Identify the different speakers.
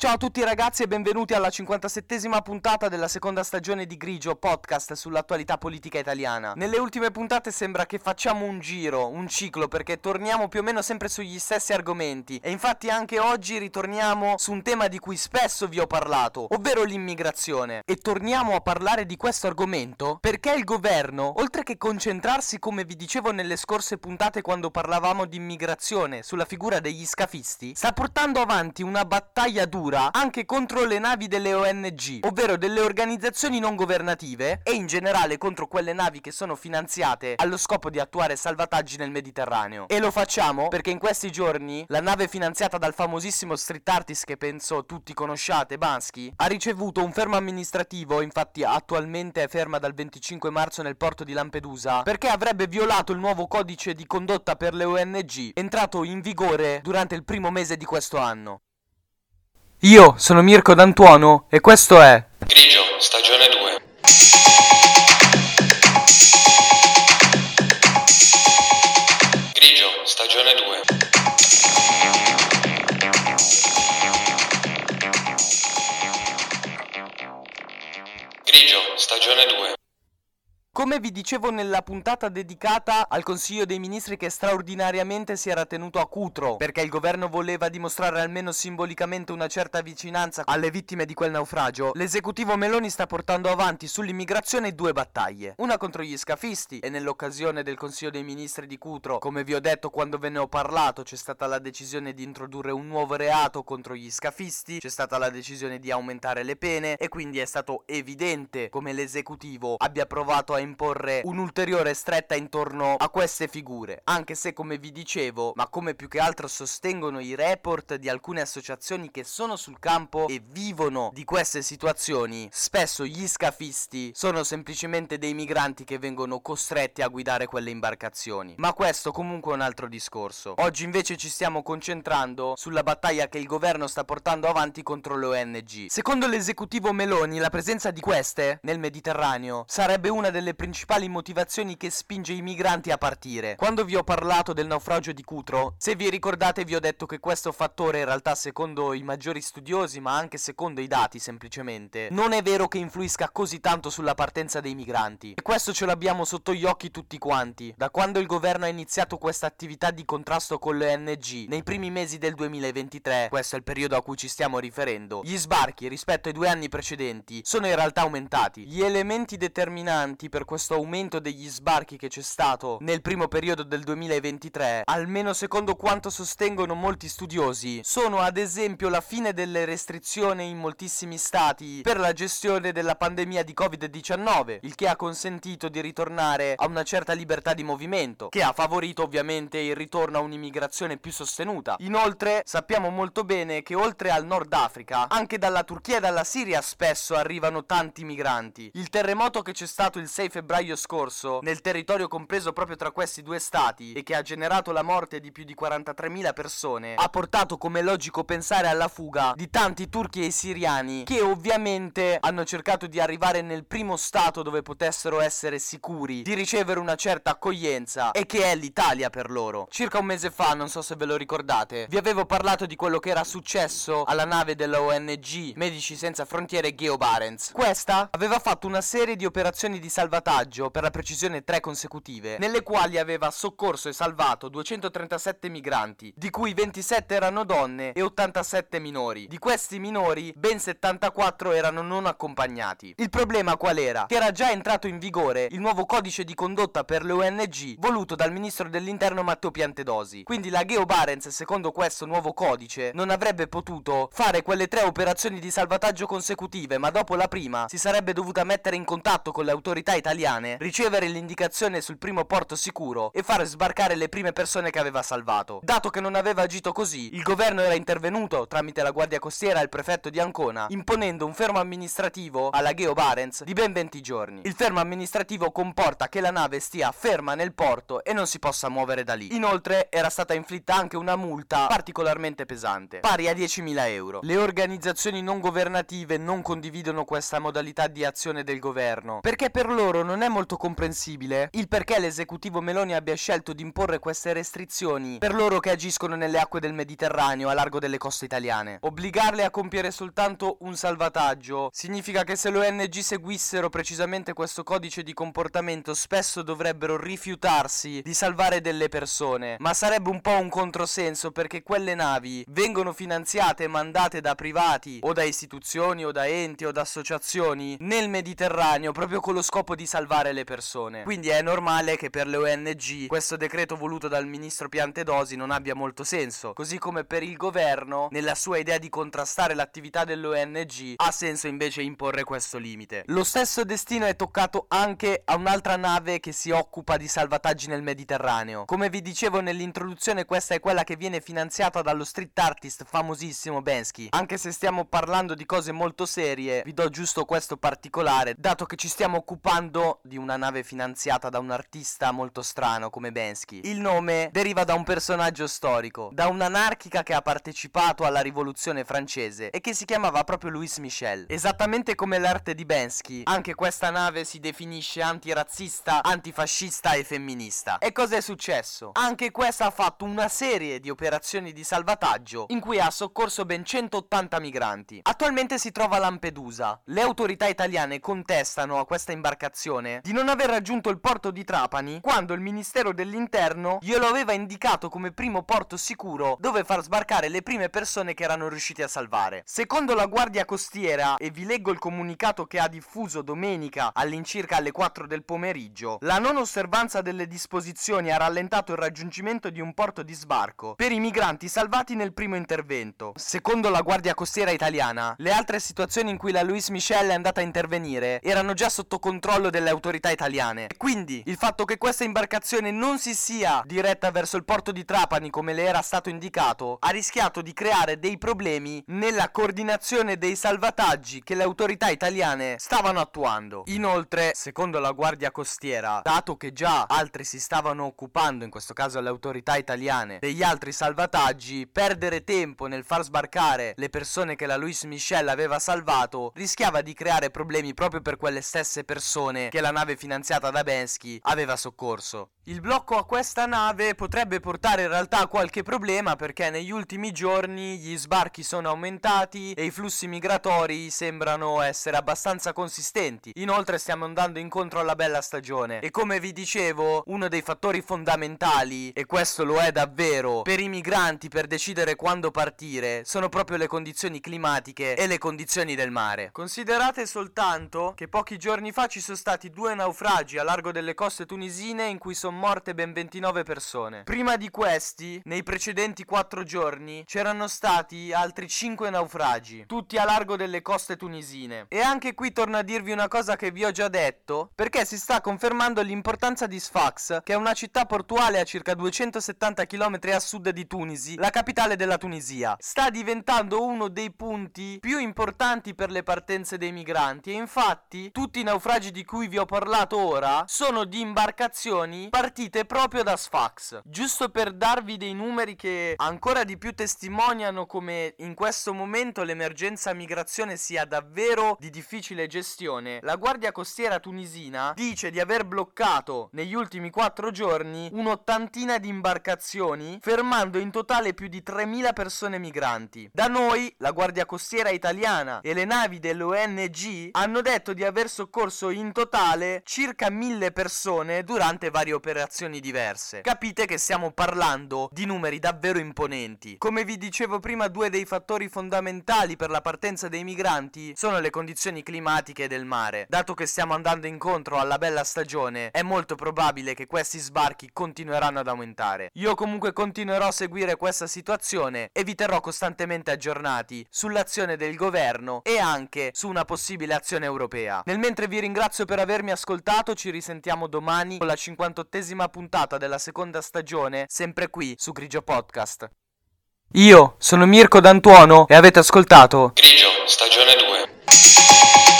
Speaker 1: Ciao a tutti ragazzi e benvenuti alla 57esima puntata della seconda stagione di Grigio, podcast sull'attualità politica italiana. Nelle ultime puntate sembra che facciamo un giro, un ciclo, perché torniamo più o meno sempre sugli stessi argomenti. E infatti anche oggi ritorniamo su un tema di cui spesso vi ho parlato, ovvero l'immigrazione. E torniamo a parlare di questo argomento perché il governo, oltre che concentrarsi, come vi dicevo nelle scorse puntate quando parlavamo di immigrazione, sulla figura degli scafisti, sta portando avanti una battaglia dura censura anche contro le navi delle ONG, ovvero delle organizzazioni non governative e in generale contro quelle navi che sono finanziate allo scopo di attuare salvataggi nel Mediterraneo. E lo facciamo perché in questi giorni la nave finanziata dal famosissimo street artist che penso tutti conosciate, Bansky, ha ricevuto un fermo amministrativo, infatti attualmente è ferma dal 25 marzo nel porto di Lampedusa, perché avrebbe violato il nuovo codice di condotta per le ONG, entrato in vigore durante il primo mese di questo anno. Io sono Mirko D'Antuono e questo è
Speaker 2: Grigio, stagione 2. Grigio, stagione 2. Grigio, stagione 2.
Speaker 1: Come vi dicevo nella puntata dedicata al Consiglio dei Ministri che straordinariamente si era tenuto a Cutro, perché il governo voleva dimostrare almeno simbolicamente una certa vicinanza alle vittime di quel naufragio, l'esecutivo Meloni sta portando avanti sull'immigrazione due battaglie. Una contro gli scafisti e nell'occasione del Consiglio dei Ministri di Cutro, come vi ho detto quando ve ne ho parlato, c'è stata la decisione di introdurre un nuovo reato contro gli scafisti, c'è stata la decisione di aumentare le pene e quindi è stato evidente come l'esecutivo abbia provato a imporre un'ulteriore stretta intorno a queste figure, anche se come vi dicevo, ma come più che altro sostengono i report di alcune associazioni che sono sul campo e vivono di queste situazioni, spesso gli scafisti sono semplicemente dei migranti che vengono costretti a guidare quelle imbarcazioni. Ma questo comunque è un altro discorso. Oggi invece ci stiamo concentrando sulla battaglia che il governo sta portando avanti contro le ONG. Secondo l'esecutivo Meloni, la presenza di queste nel Mediterraneo sarebbe una delle principali motivazioni che spinge i migranti a partire. Quando vi ho parlato del naufragio di Cutro, se vi ricordate vi ho detto che questo fattore in realtà secondo i maggiori studiosi, ma anche secondo i dati semplicemente, non è vero che influisca così tanto sulla partenza dei migranti. E questo ce l'abbiamo sotto gli occhi tutti quanti. Da quando il governo ha iniziato questa attività di contrasto con le ONG nei primi mesi del 2023, questo è il periodo a cui ci stiamo riferendo, gli sbarchi rispetto ai due anni precedenti sono in realtà aumentati. Gli elementi determinanti per questo aumento degli sbarchi che c'è stato nel primo periodo del 2023, almeno secondo quanto sostengono molti studiosi, sono ad esempio la fine delle restrizioni in moltissimi stati per la gestione della pandemia di Covid-19, il che ha consentito di ritornare a una certa libertà di movimento, che ha favorito ovviamente il ritorno a un'immigrazione più sostenuta. Inoltre sappiamo molto bene che oltre al Nord Africa, anche dalla Turchia e dalla Siria spesso arrivano tanti migranti. Il terremoto che c'è stato il 6 febbraio scorso nel territorio compreso proprio tra questi due stati e che ha generato la morte di più di 43.000 persone ha portato come logico pensare alla fuga di tanti turchi e siriani che ovviamente hanno cercato di arrivare nel primo stato dove potessero essere sicuri di ricevere una certa accoglienza e che è l'Italia per loro. Circa un mese fa, non so se ve lo ricordate, vi avevo parlato di quello che era successo alla nave della ONG Medici Senza Frontiere Geo Barents. Questa aveva fatto una serie di operazioni di salvataggio salvataggio, per la precisione tre consecutive, nelle quali aveva soccorso e salvato 237 migranti, di cui 27 erano donne e 87 minori. Di questi minori, ben 74 erano non accompagnati. Il problema qual era? Che era già entrato in vigore il nuovo codice di condotta per le ONG voluto dal ministro dell'interno Matteo Piantedosi. Quindi la Geo Barents, secondo questo nuovo codice, non avrebbe potuto fare quelle tre operazioni di salvataggio consecutive, ma dopo la prima si sarebbe dovuta mettere in contatto con le autorità italiane italiane ricevere l'indicazione sul primo porto sicuro e far sbarcare le prime persone che aveva salvato. Dato che non aveva agito così, il governo era intervenuto tramite la Guardia Costiera e il prefetto di Ancona, imponendo un fermo amministrativo alla Geo Barents di ben 20 giorni. Il fermo amministrativo comporta che la nave stia ferma nel porto e non si possa muovere da lì. Inoltre era stata inflitta anche una multa particolarmente pesante, pari a 10.000 euro. Le organizzazioni non governative non condividono questa modalità di azione del governo, perché per loro non è molto comprensibile il perché l'esecutivo Meloni abbia scelto di imporre queste restrizioni per loro che agiscono nelle acque del Mediterraneo a largo delle coste italiane. Obbligarle a compiere soltanto un salvataggio significa che se l'ONG seguissero precisamente questo codice di comportamento spesso dovrebbero rifiutarsi di salvare delle persone, ma sarebbe un po' un controsenso perché quelle navi vengono finanziate e mandate da privati o da istituzioni o da enti o da associazioni nel Mediterraneo proprio con lo scopo di salvare le persone. Quindi è normale che per le ONG questo decreto voluto dal ministro Piantedosi non abbia molto senso, così come per il governo nella sua idea di contrastare l'attività delle ONG ha senso invece imporre questo limite. Lo stesso destino è toccato anche a un'altra nave che si occupa di salvataggi nel Mediterraneo. Come vi dicevo nell'introduzione questa è quella che viene finanziata dallo street artist famosissimo Bensky. Anche se stiamo parlando di cose molto serie, vi do giusto questo particolare, dato che ci stiamo occupando di una nave finanziata da un artista molto strano come Bensky. Il nome deriva da un personaggio storico, da un'anarchica che ha partecipato alla rivoluzione francese e che si chiamava proprio Louis Michel. Esattamente come l'arte di Bensky, anche questa nave si definisce antirazzista, antifascista e femminista. E cos'è successo? Anche questa ha fatto una serie di operazioni di salvataggio in cui ha soccorso ben 180 migranti. Attualmente si trova a Lampedusa. Le autorità italiane contestano a questa imbarcazione di non aver raggiunto il porto di Trapani quando il Ministero dell'Interno glielo aveva indicato come primo porto sicuro dove far sbarcare le prime persone che erano riusciti a salvare. Secondo la Guardia Costiera, e vi leggo il comunicato che ha diffuso domenica all'incirca alle 4 del pomeriggio, la non osservanza delle disposizioni ha rallentato il raggiungimento di un porto di sbarco per i migranti salvati nel primo intervento. Secondo la Guardia Costiera italiana, le altre situazioni in cui la Louis Michel è andata a intervenire erano già sotto controllo delle autorità italiane. Quindi il fatto che questa imbarcazione non si sia diretta verso il porto di Trapani come le era stato indicato ha rischiato di creare dei problemi nella coordinazione dei salvataggi che le autorità italiane stavano attuando. Inoltre, secondo la Guardia Costiera, dato che già altri si stavano occupando, in questo caso le autorità italiane, degli altri salvataggi, perdere tempo nel far sbarcare le persone che la Louis Michel aveva salvato rischiava di creare problemi proprio per quelle stesse persone che la nave finanziata da Bensky aveva soccorso. Il blocco a questa nave potrebbe portare in realtà a qualche problema perché negli ultimi giorni gli sbarchi sono aumentati e i flussi migratori sembrano essere abbastanza consistenti. Inoltre stiamo andando incontro alla bella stagione e come vi dicevo uno dei fattori fondamentali, e questo lo è davvero, per i migranti per decidere quando partire sono proprio le condizioni climatiche e le condizioni del mare. Considerate soltanto che pochi giorni fa ci sono stati due naufragi a largo delle coste tunisine in cui sono morte ben 29 persone. Prima di questi, nei precedenti 4 giorni, c'erano stati altri 5 naufragi, tutti a largo delle coste tunisine. E anche qui torno a dirvi una cosa che vi ho già detto, perché si sta confermando l'importanza di Sfax, che è una città portuale a circa 270 km a sud di Tunisi, la capitale della Tunisia. Sta diventando uno dei punti più importanti per le partenze dei migranti e infatti tutti i naufragi di cui vi ho parlato ora sono di imbarcazioni partite proprio da Sfax. Giusto per darvi dei numeri che ancora di più testimoniano come in questo momento l'emergenza migrazione sia davvero di difficile gestione, la Guardia Costiera tunisina dice di aver bloccato negli ultimi 4 giorni un'ottantina di imbarcazioni, fermando in totale più di 3.000 persone migranti. Da noi, la Guardia Costiera italiana e le navi dell'ONG hanno detto di aver soccorso in totale circa 1.000 persone durante varie operazioni diverse. Capite che stiamo parlando di numeri davvero imponenti. Come vi dicevo prima, due dei fattori fondamentali per la partenza dei migranti sono le condizioni climatiche del mare. Dato che stiamo andando incontro alla bella stagione, è molto probabile che questi sbarchi continueranno ad aumentare. Io comunque continuerò a seguire questa situazione e vi terrò costantemente aggiornati sull'azione del governo e anche su una possibile azione europea. Nel mentre vi ringrazio per avermi ascoltato, ci risentiamo domani con la 58esima puntata della seconda stagione, sempre qui su Grigio Podcast. Io sono Mirko D'Antuono e avete ascoltato
Speaker 2: Grigio, stagione 2.